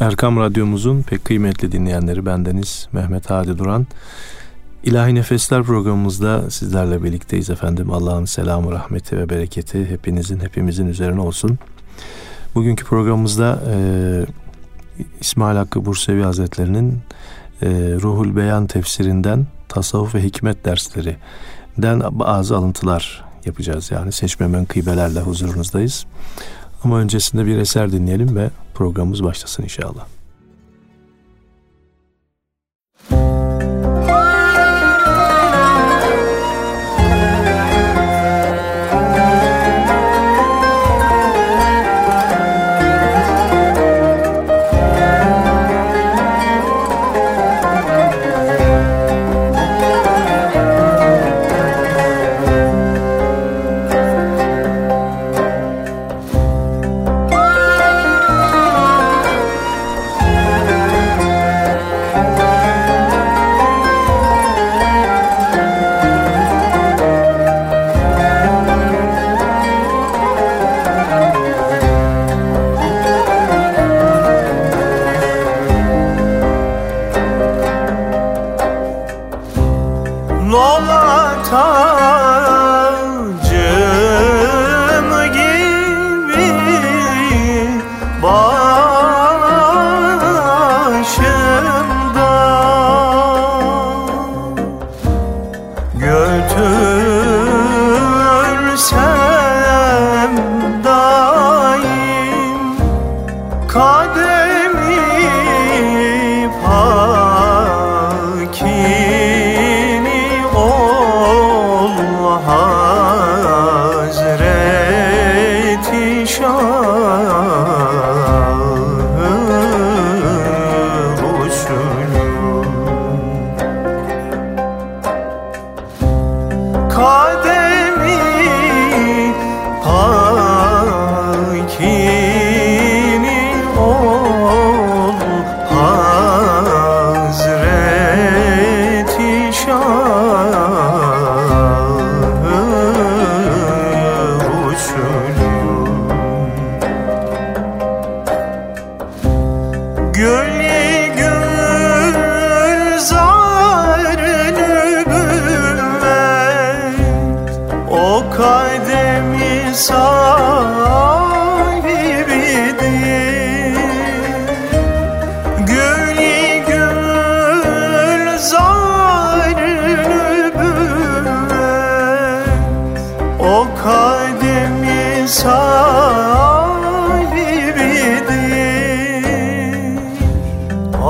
Erkam Radyomuzun pek kıymetli dinleyenleri bendeniz Mehmet Hadi Duran. İlahi Nefesler programımızda sizlerle birlikteyiz efendim. Allah'ın selamı, rahmeti ve bereketi hepinizin, hepimizin üzerine olsun. Bugünkü programımızda e, İsmail Hakkı Bursevi Hazretleri'nin e, Ruhul Beyan tefsirinden tasavvuf ve hikmet derslerinden bazı alıntılar yapacağız. Yani seçmemen kıybelerle huzurunuzdayız. Ama öncesinde bir eser dinleyelim ve programımız başlasın inşallah.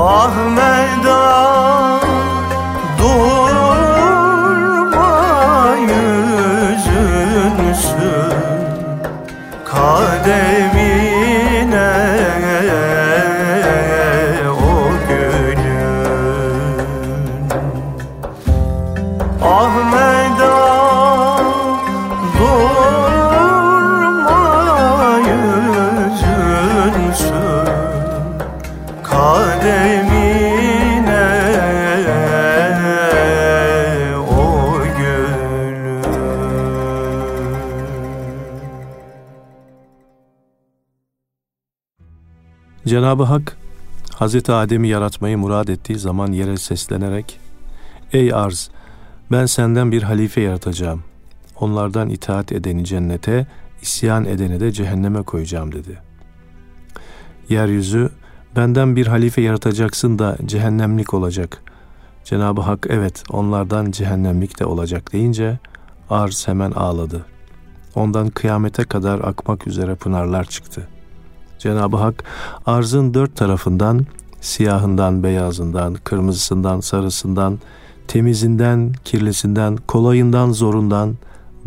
Ah Cenab-ı Hak Hazreti Adem'i yaratmayı murad ettiği zaman yere seslenerek Ey arz ben senden bir halife yaratacağım. Onlardan itaat edeni cennete, isyan edeni de cehenneme koyacağım dedi. Yeryüzü benden bir halife yaratacaksın da cehennemlik olacak. Cenab-ı Hak evet onlardan cehennemlik de olacak deyince arz hemen ağladı. Ondan kıyamete kadar akmak üzere pınarlar çıktı.'' Cenab-ı Hak arzın dört tarafından siyahından, beyazından, kırmızısından, sarısından, temizinden, kirlisinden, kolayından, zorundan,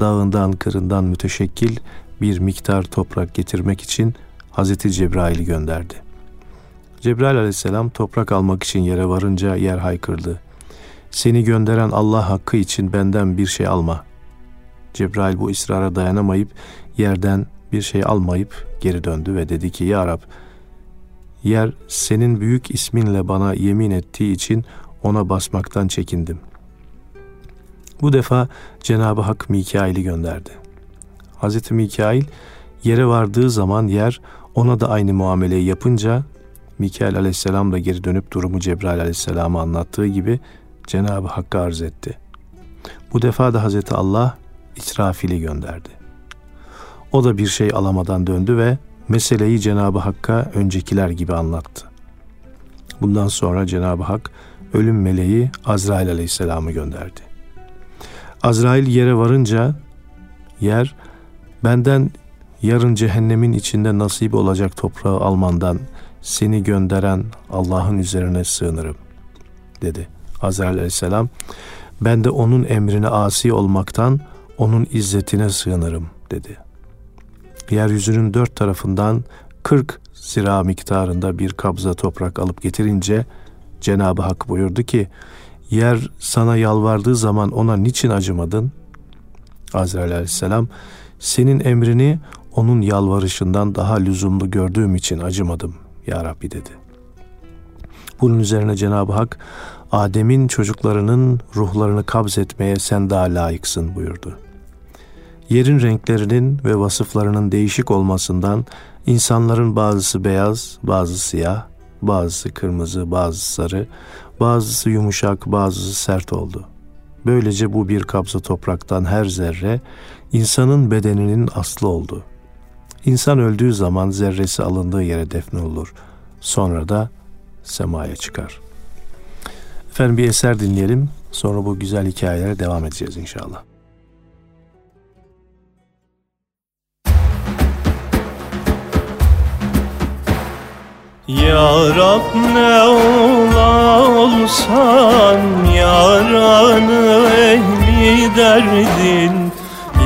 dağından, kırından müteşekkil bir miktar toprak getirmek için Hazreti Cebrail'i gönderdi. Cebrail aleyhisselam toprak almak için yere varınca yer haykırdı. Seni gönderen Allah hakkı için benden bir şey alma. Cebrail bu ısrara dayanamayıp yerden bir şey almayıp geri döndü ve dedi ki Ya Rab yer senin büyük isminle bana yemin ettiği için ona basmaktan çekindim. Bu defa Cenab-ı Hak Mikail'i gönderdi. Hz. Mikail yere vardığı zaman yer ona da aynı muameleyi yapınca Mikail aleyhisselam da geri dönüp durumu Cebrail aleyhisselama anlattığı gibi Cenab-ı Hakk'a arz etti. Bu defa da Hazreti Allah İsrafil'i gönderdi. O da bir şey alamadan döndü ve meseleyi Cenab-ı Hakk'a öncekiler gibi anlattı. Bundan sonra Cenab-ı Hak ölüm meleği Azrail aleyhisselamı gönderdi. Azrail yere varınca yer benden yarın cehennemin içinde nasip olacak toprağı almandan seni gönderen Allah'ın üzerine sığınırım dedi. Azrail aleyhisselam ben de onun emrine asi olmaktan onun izzetine sığınırım dedi. Yeryüzünün dört tarafından kırk zira miktarında bir kabza toprak alıp getirince Cenab-ı Hak buyurdu ki yer sana yalvardığı zaman ona niçin acımadın? Azrail aleyhisselam senin emrini onun yalvarışından daha lüzumlu gördüğüm için acımadım ya Rabbi dedi. Bunun üzerine Cenab-ı Hak Adem'in çocuklarının ruhlarını kabz etmeye sen daha layıksın buyurdu. Yerin renklerinin ve vasıflarının değişik olmasından insanların bazısı beyaz, bazısı siyah, bazısı kırmızı, bazısı sarı, bazısı yumuşak, bazısı sert oldu. Böylece bu bir kabza topraktan her zerre insanın bedeninin aslı oldu. İnsan öldüğü zaman zerresi alındığı yere defnolur. Sonra da semaya çıkar. Efendim bir eser dinleyelim. Sonra bu güzel hikayelere devam edeceğiz inşallah. Ya Rab ne ola olsan Yaranı ehli derdin.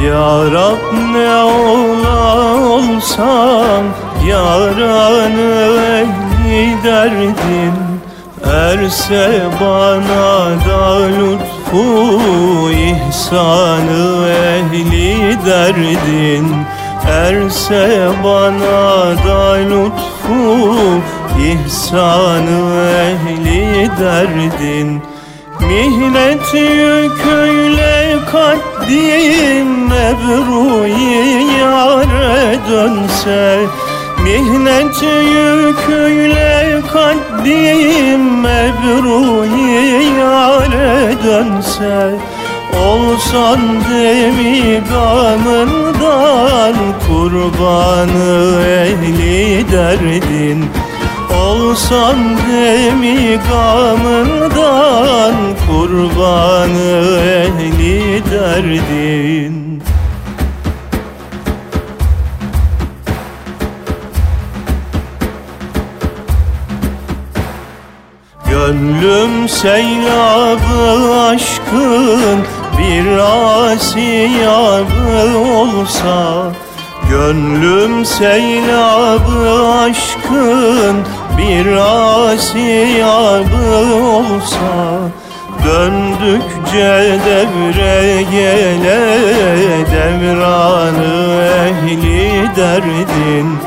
Ya Rab ne ola olsan Yaranı ehli derdin. Erse bana da lütfu ihsanı ehli derdin. Erse bana da lütfu ihsanı ehli derdin. Mihnet yüküyle kaddim mebruyi yare dönse. Mihnet yüküyle kaddim mebruyi yare dönse. Olsan demi gamından kurbanı ehli derdin Olsan demi gamından kurbanı ehli derdin. Gönlüm seylabı aşkın bir asiyabı olsa Gönlüm seylabı aşkın bir asiyabı olsa Döndükçe devre gele devranı ehli derdin.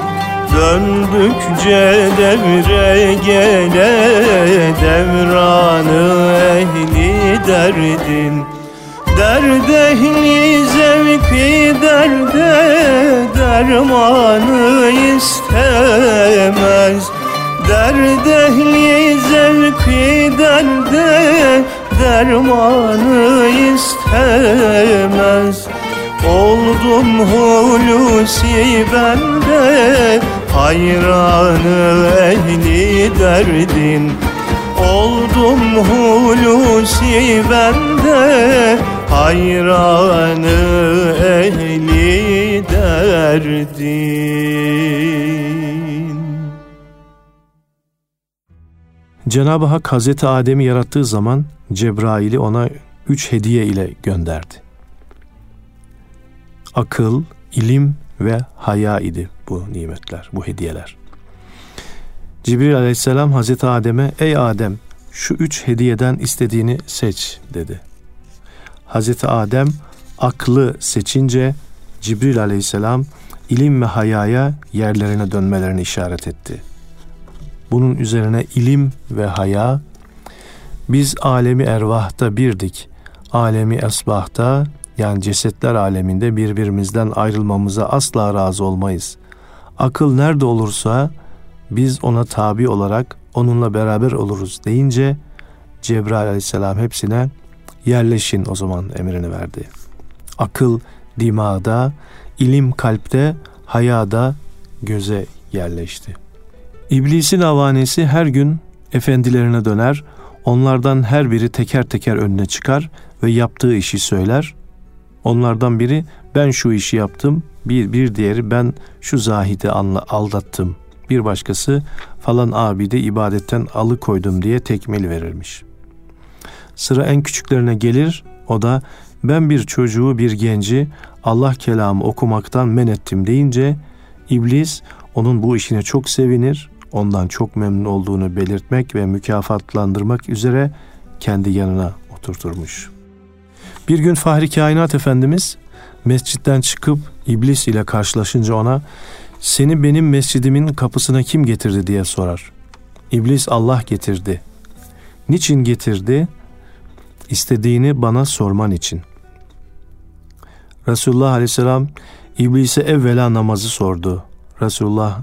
Döndükçe devre gele devranı ehli derdin Derd ehli zevki derde dermanı istemez. Derd ehli zevki derde dermanı istemez. Oldum hulusi bende hayranı ehli derdin. Oldum hulusi bende hayranı ehli derdin Cenab-ı Hak Hazreti Adem'i yarattığı zaman Cebrail'i ona üç hediye ile gönderdi. Akıl, ilim ve haya idi bu nimetler, bu hediyeler. Cibril aleyhisselam Hazreti Adem'e ey Adem şu üç hediyeden istediğini seç dedi. Hazreti Adem aklı seçince Cibril aleyhisselam ilim ve hayaya yerlerine dönmelerini işaret etti. Bunun üzerine ilim ve haya biz alemi ervahta birdik. Alemi esbahta yani cesetler aleminde birbirimizden ayrılmamıza asla razı olmayız. Akıl nerede olursa biz ona tabi olarak onunla beraber oluruz deyince Cebrail aleyhisselam hepsine yerleşin o zaman emrini verdi. Akıl dimağda, ilim kalpte, hayada, göze yerleşti. İblisin avanesi her gün efendilerine döner, onlardan her biri teker teker önüne çıkar ve yaptığı işi söyler. Onlardan biri ben şu işi yaptım, bir, bir diğeri ben şu zahidi anla, aldattım. Bir başkası falan abide ibadetten alıkoydum diye tekmil verirmiş. Sıra en küçüklerine gelir, o da ben bir çocuğu bir genci Allah kelamı okumaktan men ettim deyince iblis onun bu işine çok sevinir, ondan çok memnun olduğunu belirtmek ve mükafatlandırmak üzere kendi yanına oturturmuş. Bir gün Fahri Kainat Efendimiz mescitten çıkıp iblis ile karşılaşınca ona seni benim mescidimin kapısına kim getirdi diye sorar. İblis Allah getirdi. Niçin getirdi? İstediğini bana sorman için. Resulullah Aleyhisselam İblise evvela namazı sordu. Resulullah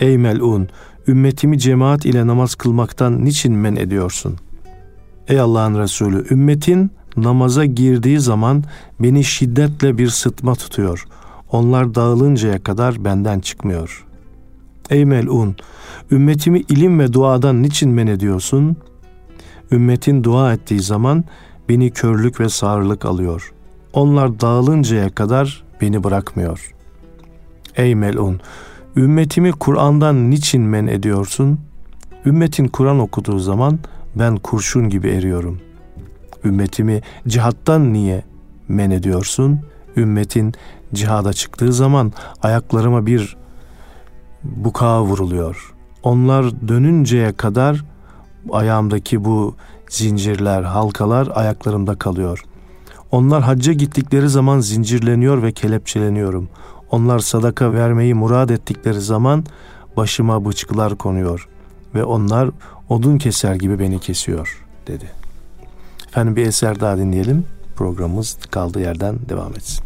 Ey melun ümmetimi cemaat ile namaz kılmaktan niçin men ediyorsun? Ey Allah'ın Resulü ümmetin namaza girdiği zaman beni şiddetle bir sıtma tutuyor. Onlar dağılıncaya kadar benden çıkmıyor. Ey melun ümmetimi ilim ve duadan niçin men ediyorsun? Ümmetin dua ettiği zaman beni körlük ve sağırlık alıyor. Onlar dağılıncaya kadar beni bırakmıyor. Ey melun, ümmetimi Kur'an'dan niçin men ediyorsun? Ümmetin Kur'an okuduğu zaman ben kurşun gibi eriyorum. Ümmetimi cihattan niye men ediyorsun? Ümmetin cihada çıktığı zaman ayaklarıma bir bukağa vuruluyor. Onlar dönünceye kadar ayağımdaki bu zincirler, halkalar ayaklarımda kalıyor. Onlar hacca gittikleri zaman zincirleniyor ve kelepçeleniyorum. Onlar sadaka vermeyi murad ettikleri zaman başıma bıçkılar konuyor ve onlar odun keser gibi beni kesiyor dedi. Efendim bir eser daha dinleyelim. Programımız kaldığı yerden devam etsin.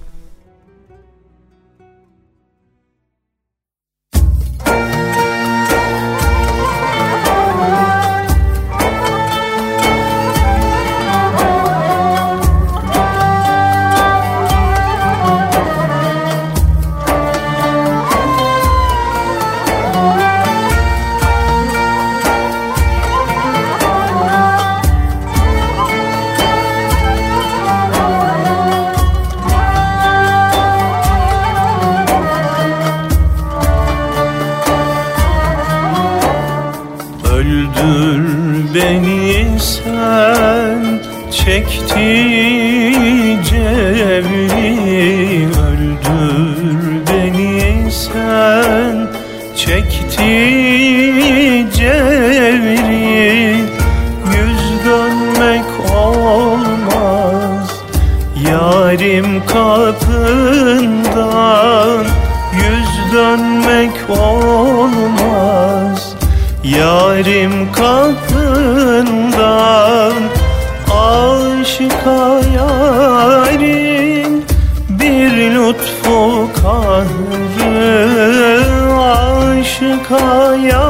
kaya.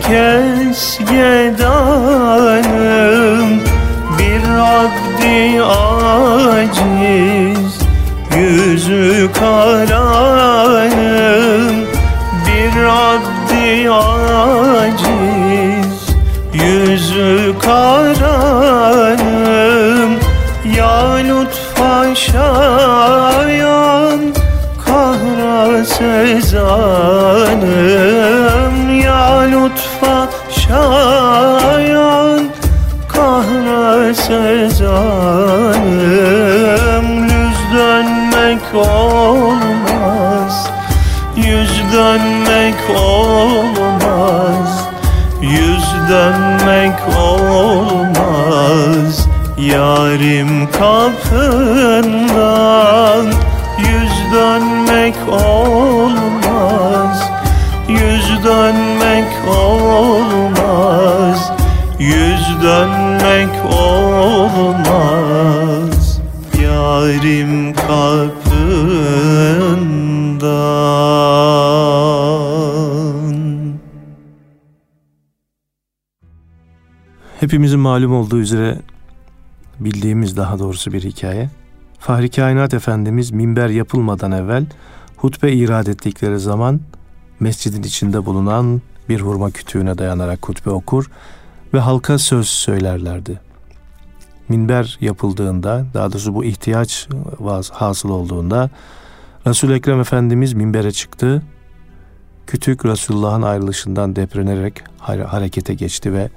Bir kez Hepimizin malum olduğu üzere bildiğimiz daha doğrusu bir hikaye. Fahri Kainat Efendimiz minber yapılmadan evvel hutbe irad ettikleri zaman mescidin içinde bulunan bir hurma kütüğüne dayanarak hutbe okur ve halka söz söylerlerdi. Minber yapıldığında, daha doğrusu bu ihtiyaç hasıl olduğunda Resul-i Ekrem Efendimiz minbere çıktı. Kütük Resulullah'ın ayrılışından deprenerek hare- harekete geçti ve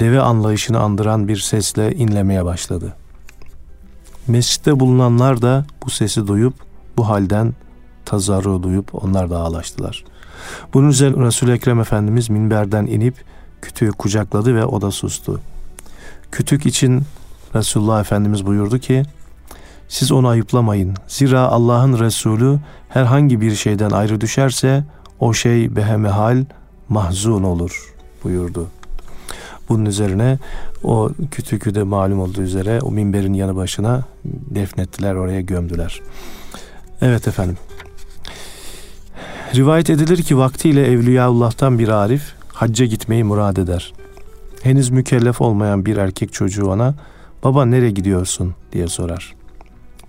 deve anlayışını andıran bir sesle inlemeye başladı. Mescitte bulunanlar da bu sesi duyup bu halden tazarru duyup onlar da ağlaştılar. Bunun üzerine Resul-i Ekrem Efendimiz minberden inip kütüğü kucakladı ve o da sustu. Kütük için Resulullah Efendimiz buyurdu ki siz onu ayıplamayın. Zira Allah'ın Resulü herhangi bir şeyden ayrı düşerse o şey behemehal mahzun olur buyurdu. Bunun üzerine o kütükü de malum olduğu üzere o minberin yanı başına defnettiler oraya gömdüler. Evet efendim. Rivayet edilir ki vaktiyle Evliyaullah'tan bir arif hacca gitmeyi murad eder. Henüz mükellef olmayan bir erkek çocuğu ona baba nereye gidiyorsun diye sorar.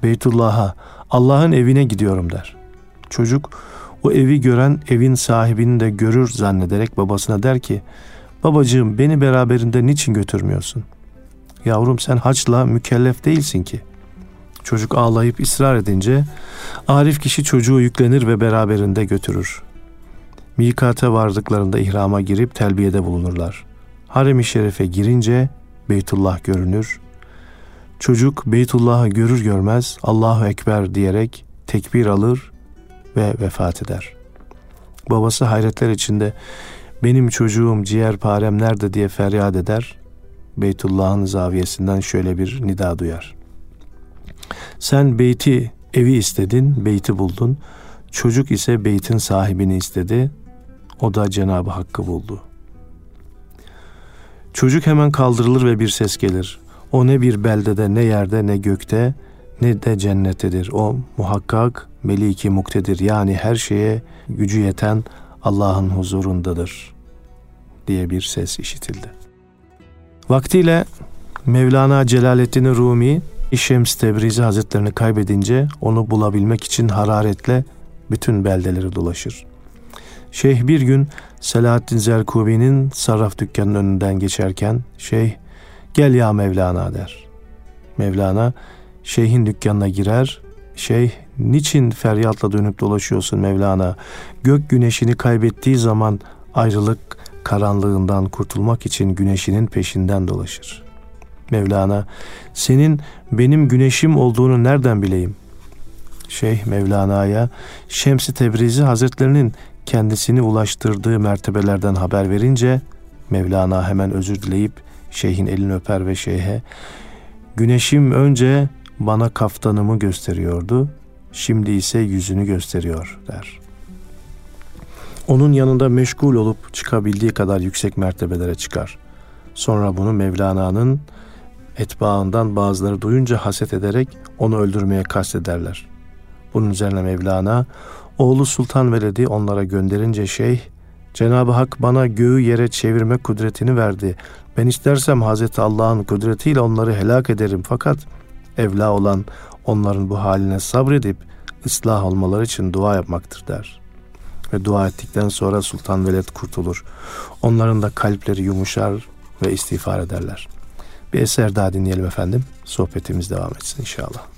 Beytullah'a Allah'ın evine gidiyorum der. Çocuk o evi gören evin sahibini de görür zannederek babasına der ki babacığım beni beraberinde niçin götürmüyorsun? Yavrum sen haçla mükellef değilsin ki. Çocuk ağlayıp ısrar edince arif kişi çocuğu yüklenir ve beraberinde götürür. Mikate vardıklarında ihrama girip telbiyede bulunurlar. Harem-i Şerif'e girince Beytullah görünür. Çocuk Beytullah'ı görür görmez Allahu Ekber diyerek tekbir alır ve vefat eder. Babası hayretler içinde benim çocuğum ciğerparem nerede diye feryat eder. Beytullah'ın zaviyesinden şöyle bir nida duyar. Sen beyti, evi istedin, beyti buldun. Çocuk ise beytin sahibini istedi. O da Cenab-ı Hakk'ı buldu. Çocuk hemen kaldırılır ve bir ses gelir. O ne bir beldede, ne yerde, ne gökte, ne de cennettedir. O muhakkak meliki muktedir. Yani her şeye gücü yeten Allah'ın huzurundadır diye bir ses işitildi. Vaktiyle Mevlana Celaleddin Rumi İşems Tebrizi Hazretlerini kaybedince onu bulabilmek için hararetle bütün beldeleri dolaşır. Şeyh bir gün Selahaddin Zerkubi'nin sarraf dükkanının önünden geçerken Şeyh gel ya Mevlana der. Mevlana şeyhin dükkanına girer. Şeyh niçin feryatla dönüp dolaşıyorsun Mevlana? Gök güneşini kaybettiği zaman ayrılık karanlığından kurtulmak için güneşinin peşinden dolaşır. Mevlana senin benim güneşim olduğunu nereden bileyim? Şeyh Mevlana'ya Şems-i Tebrizi Hazretlerinin kendisini ulaştırdığı mertebelerden haber verince Mevlana hemen özür dileyip şeyhin elini öper ve şeyhe Güneşim önce bana kaftanımı gösteriyordu, şimdi ise yüzünü gösteriyor der. Onun yanında meşgul olup çıkabildiği kadar yüksek mertebelere çıkar. Sonra bunu Mevlana'nın Etbaından bazıları duyunca haset ederek onu öldürmeye kastederler. Bunun üzerine Mevlana, oğlu Sultan Veledi onlara gönderince şeyh, Cenab-ı Hak bana göğü yere çevirme kudretini verdi. Ben istersem Hazreti Allah'ın kudretiyle onları helak ederim fakat evla olan onların bu haline sabredip ıslah olmaları için dua yapmaktır der. Ve dua ettikten sonra Sultan Veled kurtulur. Onların da kalpleri yumuşar ve istiğfar ederler. Bir eser daha dinleyelim efendim. Sohbetimiz devam etsin inşallah.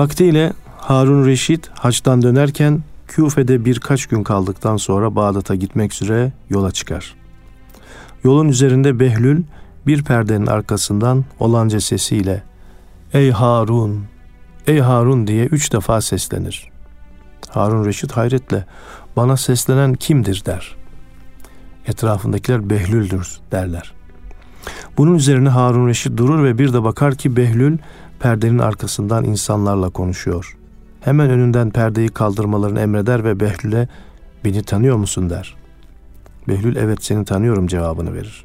Vaktiyle Harun Reşit haçtan dönerken Küfe'de birkaç gün kaldıktan sonra Bağdat'a gitmek üzere yola çıkar. Yolun üzerinde Behlül bir perdenin arkasından olanca sesiyle ''Ey Harun, ey Harun'' diye üç defa seslenir. Harun Reşit hayretle ''Bana seslenen kimdir?'' der. Etrafındakiler Behlül'dür derler. Bunun üzerine Harun Reşit durur ve bir de bakar ki Behlül perdenin arkasından insanlarla konuşuyor. Hemen önünden perdeyi kaldırmalarını emreder ve Behlül'e beni tanıyor musun der. Behlül evet seni tanıyorum cevabını verir.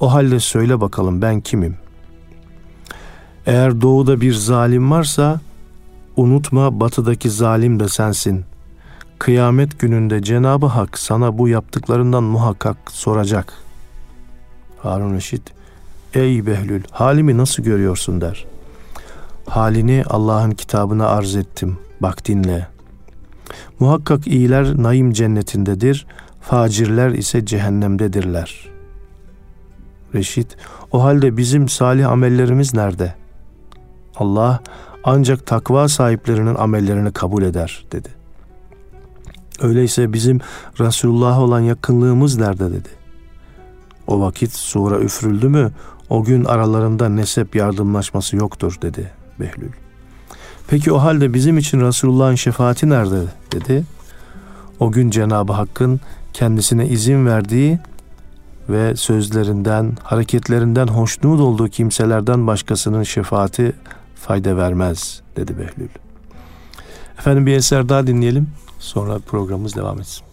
O halde söyle bakalım ben kimim? Eğer doğuda bir zalim varsa unutma batıdaki zalim de sensin. Kıyamet gününde Cenabı Hak sana bu yaptıklarından muhakkak soracak. Harun Reşit, ey Behlül halimi nasıl görüyorsun der. Halini Allah'ın kitabına arz ettim. Bak dinle. Muhakkak iyiler naim cennetindedir. facirler ise cehennemdedirler. Reşit, o halde bizim salih amellerimiz nerede? Allah ancak takva sahiplerinin amellerini kabul eder dedi. Öyleyse bizim Resulullah'a olan yakınlığımız nerede dedi. O vakit sura üfrüldü mü o gün aralarında nesep yardımlaşması yoktur dedi Behlül. Peki o halde bizim için Resulullah'ın şefaati nerede dedi. O gün Cenab-ı Hakk'ın kendisine izin verdiği ve sözlerinden, hareketlerinden hoşnut olduğu kimselerden başkasının şefaati fayda vermez dedi Behlül. Efendim bir eser daha dinleyelim. Sonra programımız devam etsin.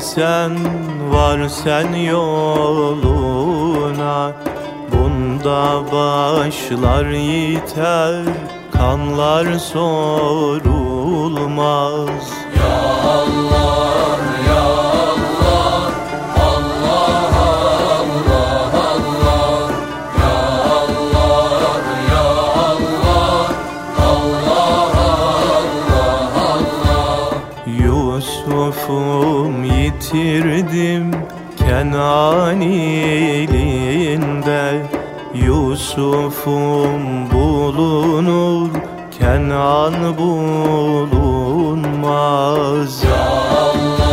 Sen var sen yoluna. Bunda başlar yiter kanlar sorulmaz. Ya Allah Kenan ilinde Yusuf'um bulunur Kenan bulunmaz. Ya Allah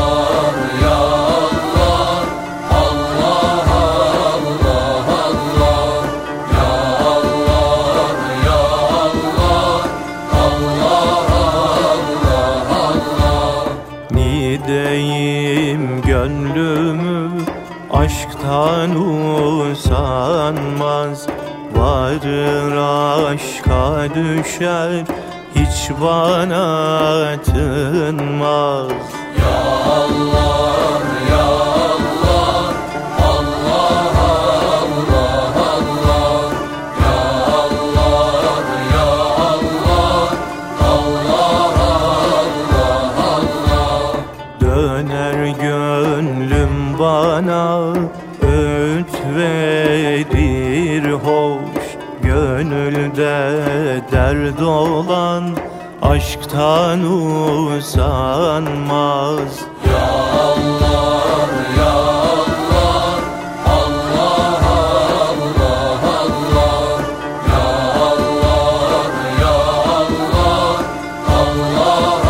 aşktan usanmaz. Varır aşka düşer. Hiç bana tınmaz. Ya Allah dert olan aşktan usanmaz Ya Allah ya Allah Allah Allah Allah Ya Allah ya Allah Allah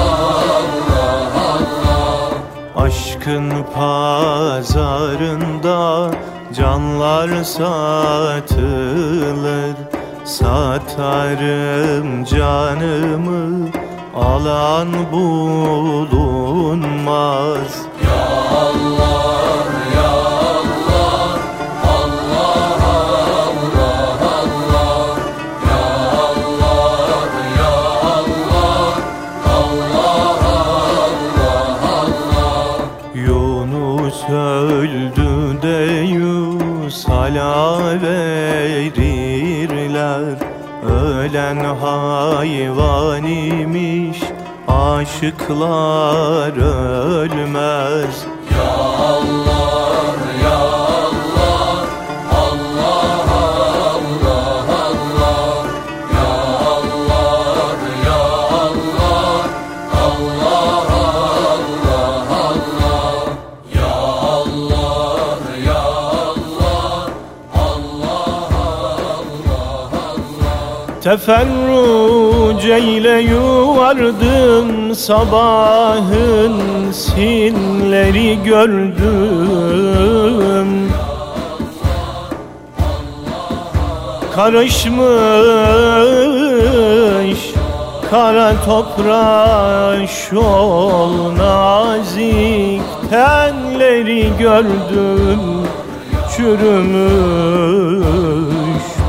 Allah Allah Aşkın pazarında canlar satılır Satarım canımı. Alan bulunmaz hayvan imiş Aşıklar ölmez. Ya Allah ya Allah Allah Allah Allah Ya Allah ya Allah Allah Allah Allah Ya Allah ya Allah Teferruceyle yuvardım sabahın sinleri gördüm. Karışmış kara toprağa şol nazik tenleri gördüm. Çürümüş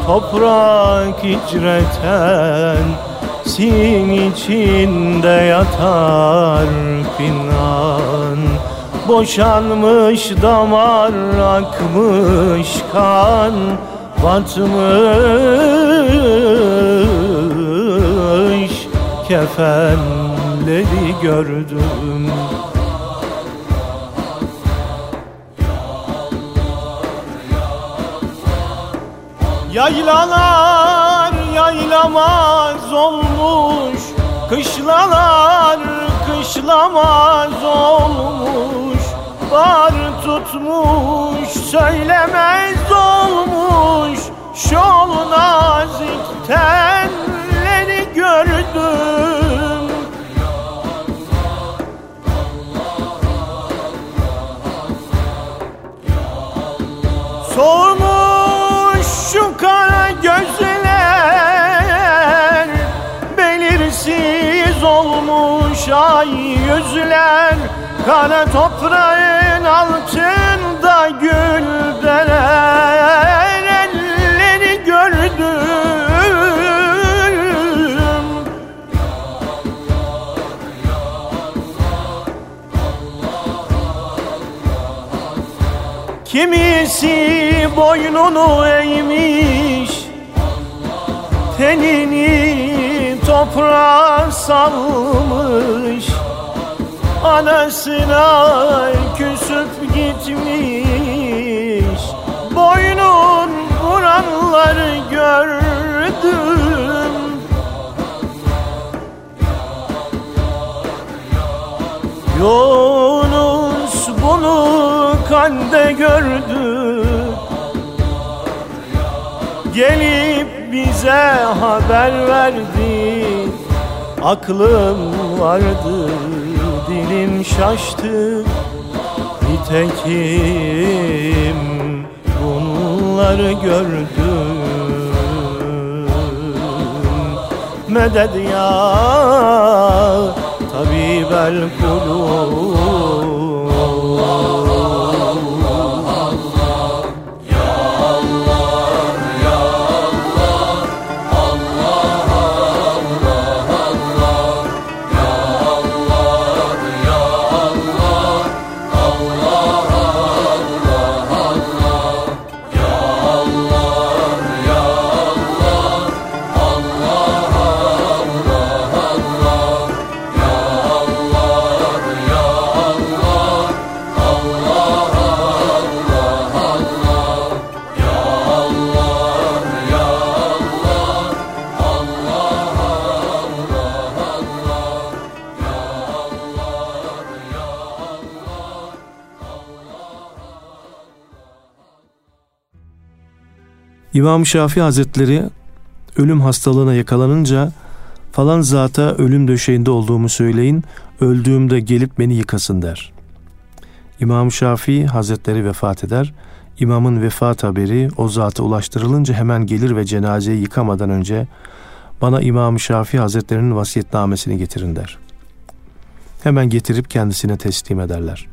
toprak icreten Sin içinde yatar pinan Boşanmış damar akmış kan Batmış. Kefenleri gördüm. Yaylalar yaylamaz olmuş. Kışlalar kışlamaz olmuş. Bar tutmuş söylemez olmuş. Şol nazik telleri gördüm Kara toprağın altında güldeler Elleri gördüm. Kimisi boynunu eğmiş Tenini toprağa salmış Anasına küsüp gitmiş. Boynun vuranları gördüm. Yunus bunu kande gördü. Gelip bize haber verdi. Aklım vardı, dilim şaştı Nitekim bunları gördüm. Medet ya tabibel kulub İmam Şafii Hazretleri ölüm hastalığına yakalanınca falan zata ölüm döşeğinde olduğumu söyleyin, öldüğümde gelip beni yıkasın der. İmam Şafii Hazretleri vefat eder. İmamın vefat haberi o zata ulaştırılınca hemen gelir ve cenazeyi yıkamadan önce bana İmam Şafii Hazretlerinin vasiyetnamesini getirin der. Hemen getirip kendisine teslim ederler.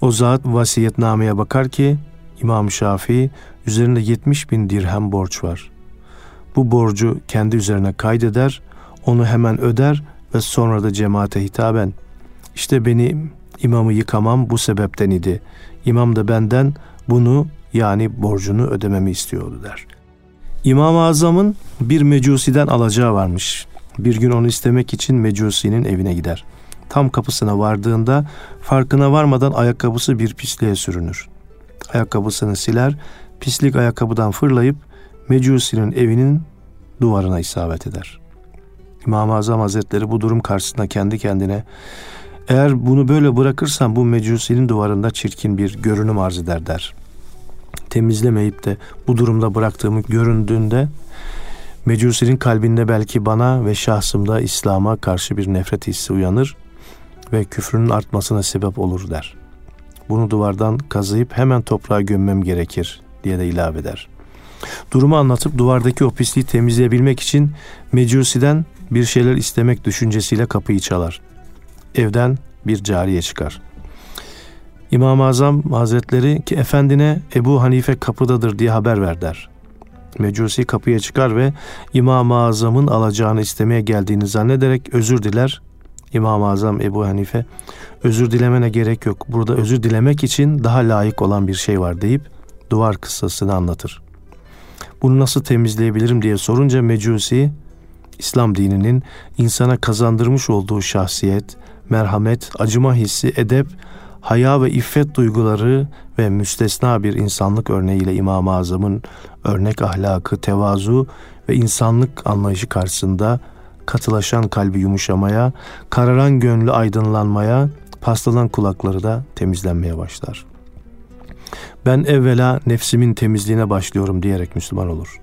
O zat vasiyetnameye bakar ki İmam Şafii üzerinde 70 bin dirhem borç var. Bu borcu kendi üzerine kaydeder, onu hemen öder ve sonra da cemaate hitaben işte beni imamı yıkamam bu sebepten idi. İmam da benden bunu yani borcunu ödememi istiyordu der. İmam-ı Azam'ın bir mecusiden alacağı varmış. Bir gün onu istemek için mecusinin evine gider. Tam kapısına vardığında farkına varmadan ayakkabısı bir pisliğe sürünür. Ayakkabısını siler, pislik ayakkabıdan fırlayıp mecusinin evinin duvarına isabet eder. İmam-ı Azam Hazretleri bu durum karşısında kendi kendine eğer bunu böyle bırakırsam bu mecusinin duvarında çirkin bir görünüm arz eder der. Temizlemeyip de bu durumda bıraktığımı göründüğünde Mecusinin kalbinde belki bana ve şahsımda İslam'a karşı bir nefret hissi uyanır ve küfrünün artmasına sebep olur der. Bunu duvardan kazıyıp hemen toprağa gömmem gerekir diye de ilave eder. Durumu anlatıp duvardaki o pisliği temizleyebilmek için Mecusi'den bir şeyler istemek düşüncesiyle kapıyı çalar. Evden bir cariye çıkar. İmam-ı Azam Hazretleri ki efendine Ebu Hanife kapıdadır diye haber ver der. Mecusi kapıya çıkar ve İmam-ı Azam'ın alacağını istemeye geldiğini zannederek özür diler. İmam-ı Azam Ebu Hanife özür dilemene gerek yok. Burada özür dilemek için daha layık olan bir şey var deyip duvar kıssasını anlatır. Bunu nasıl temizleyebilirim diye sorunca Mecusi İslam dininin insana kazandırmış olduğu şahsiyet, merhamet, acıma hissi, edep, haya ve iffet duyguları ve müstesna bir insanlık örneğiyle İmam-ı Azam'ın örnek ahlakı, tevazu ve insanlık anlayışı karşısında katılaşan kalbi yumuşamaya, kararan gönlü aydınlanmaya, paslanan kulakları da temizlenmeye başlar. Ben evvela nefsimin temizliğine başlıyorum diyerek Müslüman olur.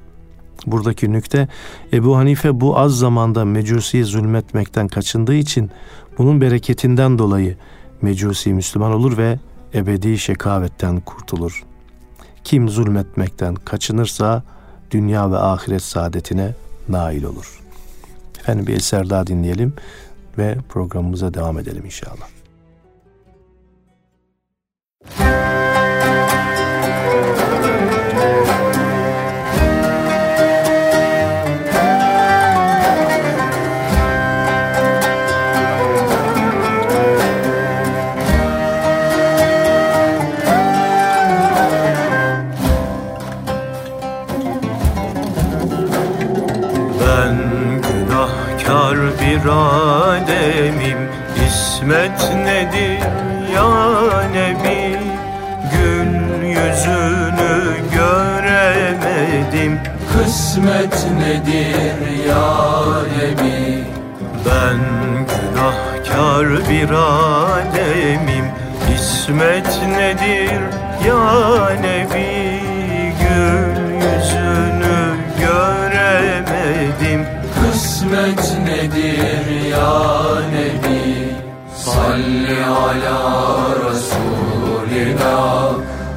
Buradaki nükte Ebu Hanife bu az zamanda Mecusi'ye zulmetmekten kaçındığı için bunun bereketinden dolayı Mecusi Müslüman olur ve ebedi şekavetten kurtulur. Kim zulmetmekten kaçınırsa dünya ve ahiret saadetine nail olur. Efendim bir eser daha dinleyelim ve programımıza devam edelim inşallah. İrademim. İsmet nedir ya Nebi? Gül yüzünü göremedim. Kısmet nedir ya Nebi? Ben günahkar bir ademim. İsmet nedir ya Nebi? Gül kısmet nedir ya Nebi. Salli ala Resulina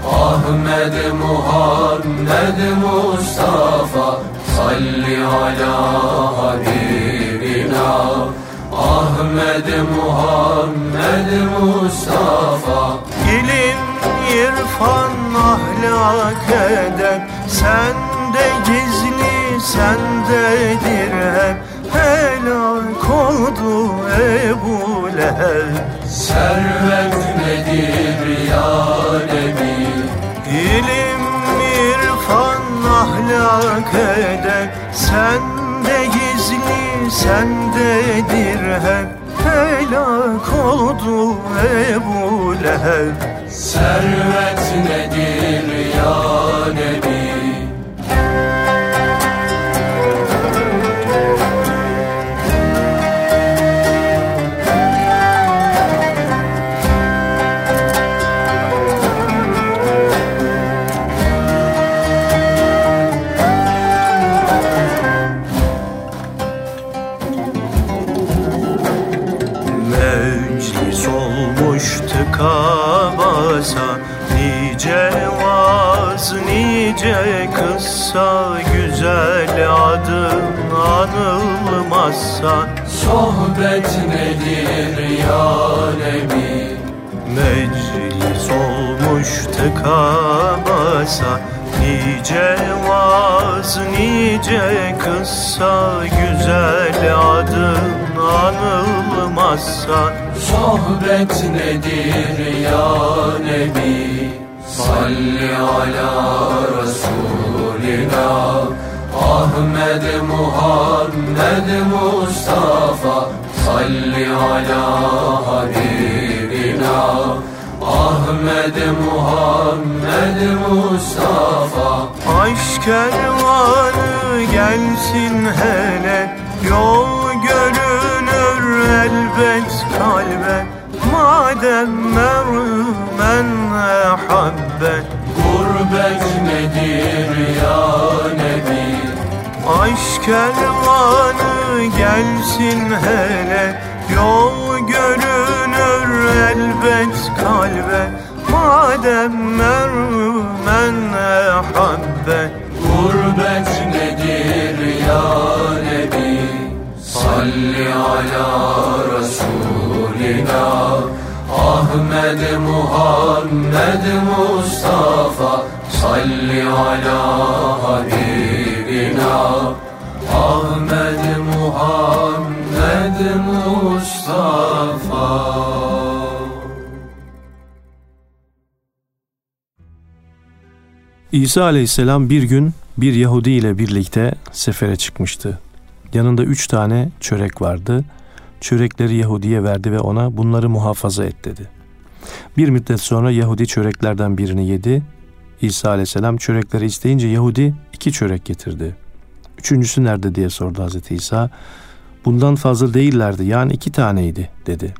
Ahmed Muhammed Mustafa. Salli ala Habibina. Ahmed Muhammed Mustafa. İlim, irfan, ahlak, edep. Sende gizli, sendedir hep Helak oldu Ebu Leheb. Servet nedir ya Nebi? İlim, irfan, ahlak, edep Sende gizli, sendedir hep Helak oldu Ebu Leheb. Servet nedir ya Nebi tıka basa Nice vaz, nice kıssa Güzel adın anılmazsa. Sohbet nedir ya Nebi? Meclis olmuş tıka basa Nice vaz, nice kıssa Güzel adın anılmazsa Sohbet nedir ya Nebi? Salli ala Resulina Ahmed Muhammed Mustafa. Salli ala Habibina. Ahmed Muhammed Mustafa. Aşk kervanı gelsin hele Yol görünür elbet kalbe Madem mermen ehabbet Gurbet nedir ya Nebi Aşk kervanı gelsin hele Yol görünür elbet kalbe. Madem mermen ehabbet Gurbet Salli ala Resulina Ahmed Muhammed Mustafa. Salli ala Habibina. Ahmed Muhammed Mustafa. İsa aleyhisselam bir gün bir Yahudi ile birlikte sefere çıkmıştı. Yanında üç tane çörek vardı. Çörekleri Yahudi'ye verdi ve ona bunları muhafaza et dedi. Bir müddet sonra Yahudi çöreklerden birini yedi. İsa aleyhisselam çörekleri isteyince Yahudi iki çörek getirdi. Üçüncüsü nerede diye sordu Hazreti İsa. Bundan fazla değillerdi yani iki taneydi dedi.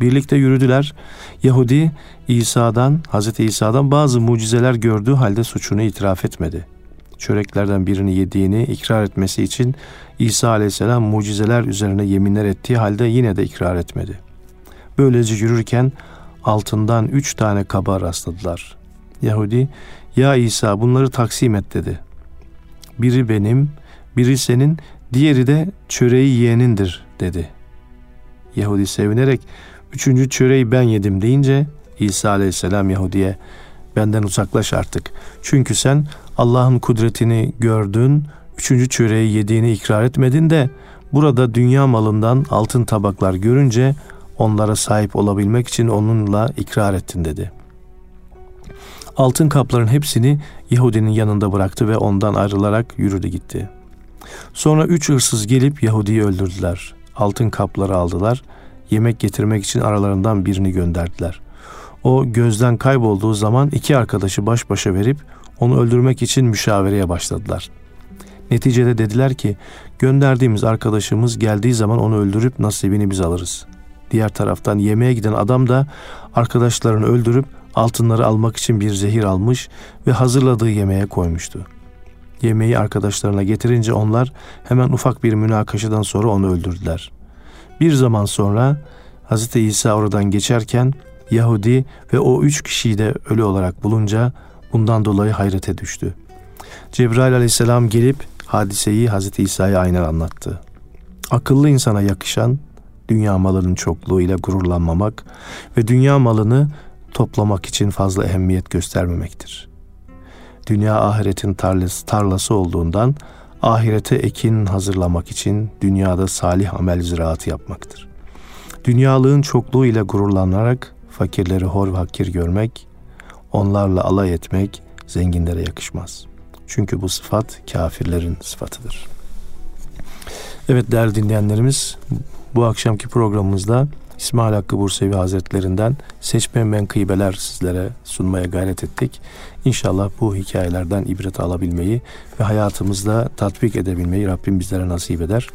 Birlikte yürüdüler. Yahudi İsa'dan, Hazreti İsa'dan bazı mucizeler gördüğü halde suçunu itiraf etmedi. Çöreklerden birini yediğini ikrar etmesi için İsa aleyhisselam mucizeler üzerine yeminler ettiği halde yine de ikrar etmedi. Böylece yürürken altından üç tane kaba rastladılar. Yahudi, ya İsa bunları taksim et dedi. Biri benim, biri senin, diğeri de çöreği yiyenindir dedi. Yahudi sevinerek üçüncü çöreği ben yedim deyince İsa aleyhisselam Yahudi'ye benden uzaklaş artık. Çünkü sen Allah'ın kudretini gördün, üçüncü çöreği yediğini ikrar etmedin de burada dünya malından altın tabaklar görünce onlara sahip olabilmek için onunla ikrar ettin dedi. Altın kapların hepsini Yahudinin yanında bıraktı ve ondan ayrılarak yürüdü gitti. Sonra üç hırsız gelip Yahudi'yi öldürdüler. Altın kapları aldılar. Yemek getirmek için aralarından birini gönderdiler. O gözden kaybolduğu zaman iki arkadaşı baş başa verip onu öldürmek için müşavereye başladılar. Neticede dediler ki gönderdiğimiz arkadaşımız geldiği zaman onu öldürüp nasibini biz alırız. Diğer taraftan yemeğe giden adam da arkadaşlarını öldürüp altınları almak için bir zehir almış ve hazırladığı yemeğe koymuştu. Yemeği arkadaşlarına getirince onlar hemen ufak bir münakaşadan sonra onu öldürdüler. Bir zaman sonra Hz. İsa oradan geçerken Yahudi ve o üç kişiyi de ölü olarak bulunca bundan dolayı hayrete düştü. Cebrail aleyhisselam gelip hadiseyi Hz. İsa'ya aynen anlattı. Akıllı insana yakışan dünya malının çokluğuyla gururlanmamak ve dünya malını toplamak için fazla ehemmiyet göstermemektir. Dünya ahiretin tarlası, tarlası olduğundan ahirete ekin hazırlamak için dünyada salih amel ziraatı yapmaktır. Dünyalığın çokluğu ile gururlanarak fakirleri hor ve hakir görmek, onlarla alay etmek zenginlere yakışmaz. Çünkü bu sıfat kafirlerin sıfatıdır. Evet değerli dinleyenlerimiz bu akşamki programımızda İsmail Hakkı Bursevi Hazretlerinden seçme menkıbeler sizlere sunmaya gayret ettik. İnşallah bu hikayelerden ibret alabilmeyi ve hayatımızda tatbik edebilmeyi Rabbim bizlere nasip eder.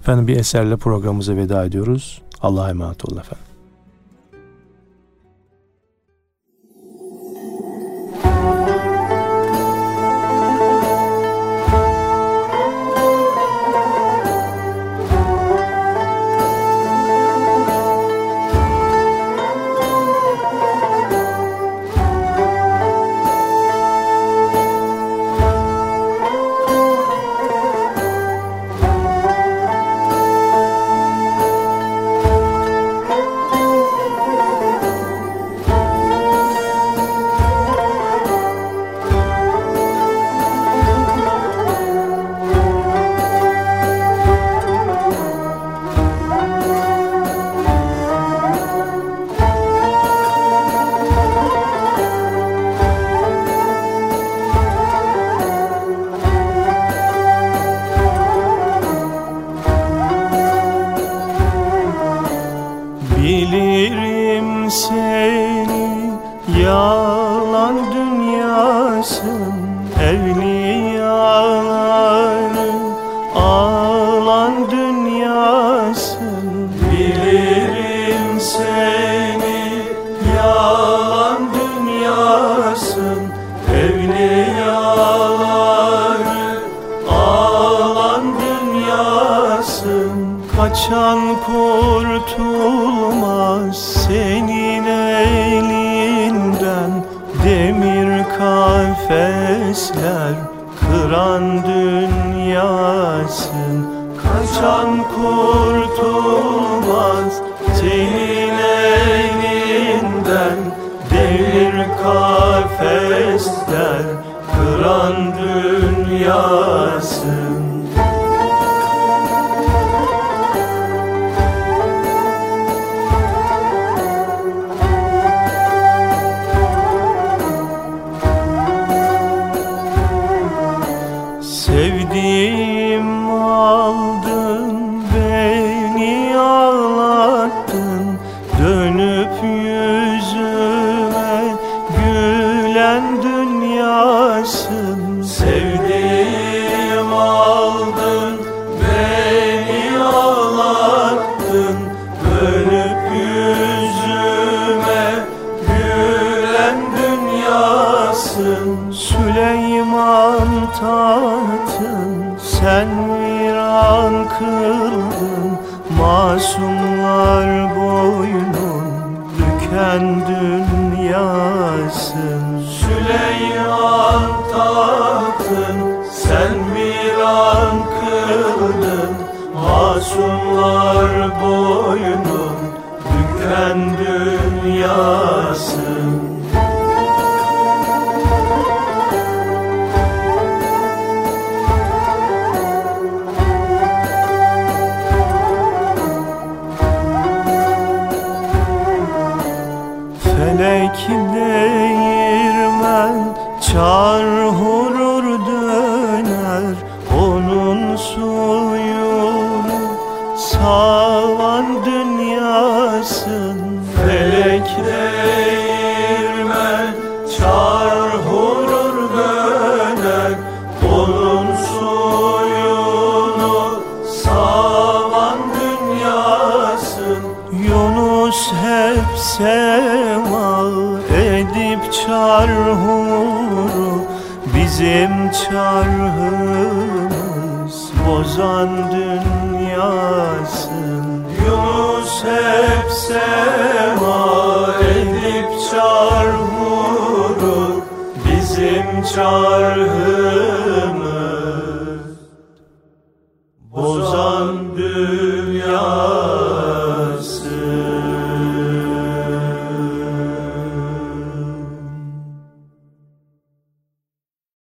Efendim bir eserle programımıza veda ediyoruz. Allah'a emanet olun efendim. Evliyaları alan dünyasın. Kaçan kurtulmaz senin elinden. Demir kafesler kıran dünyasın. Kaçan kurtulmaz dünya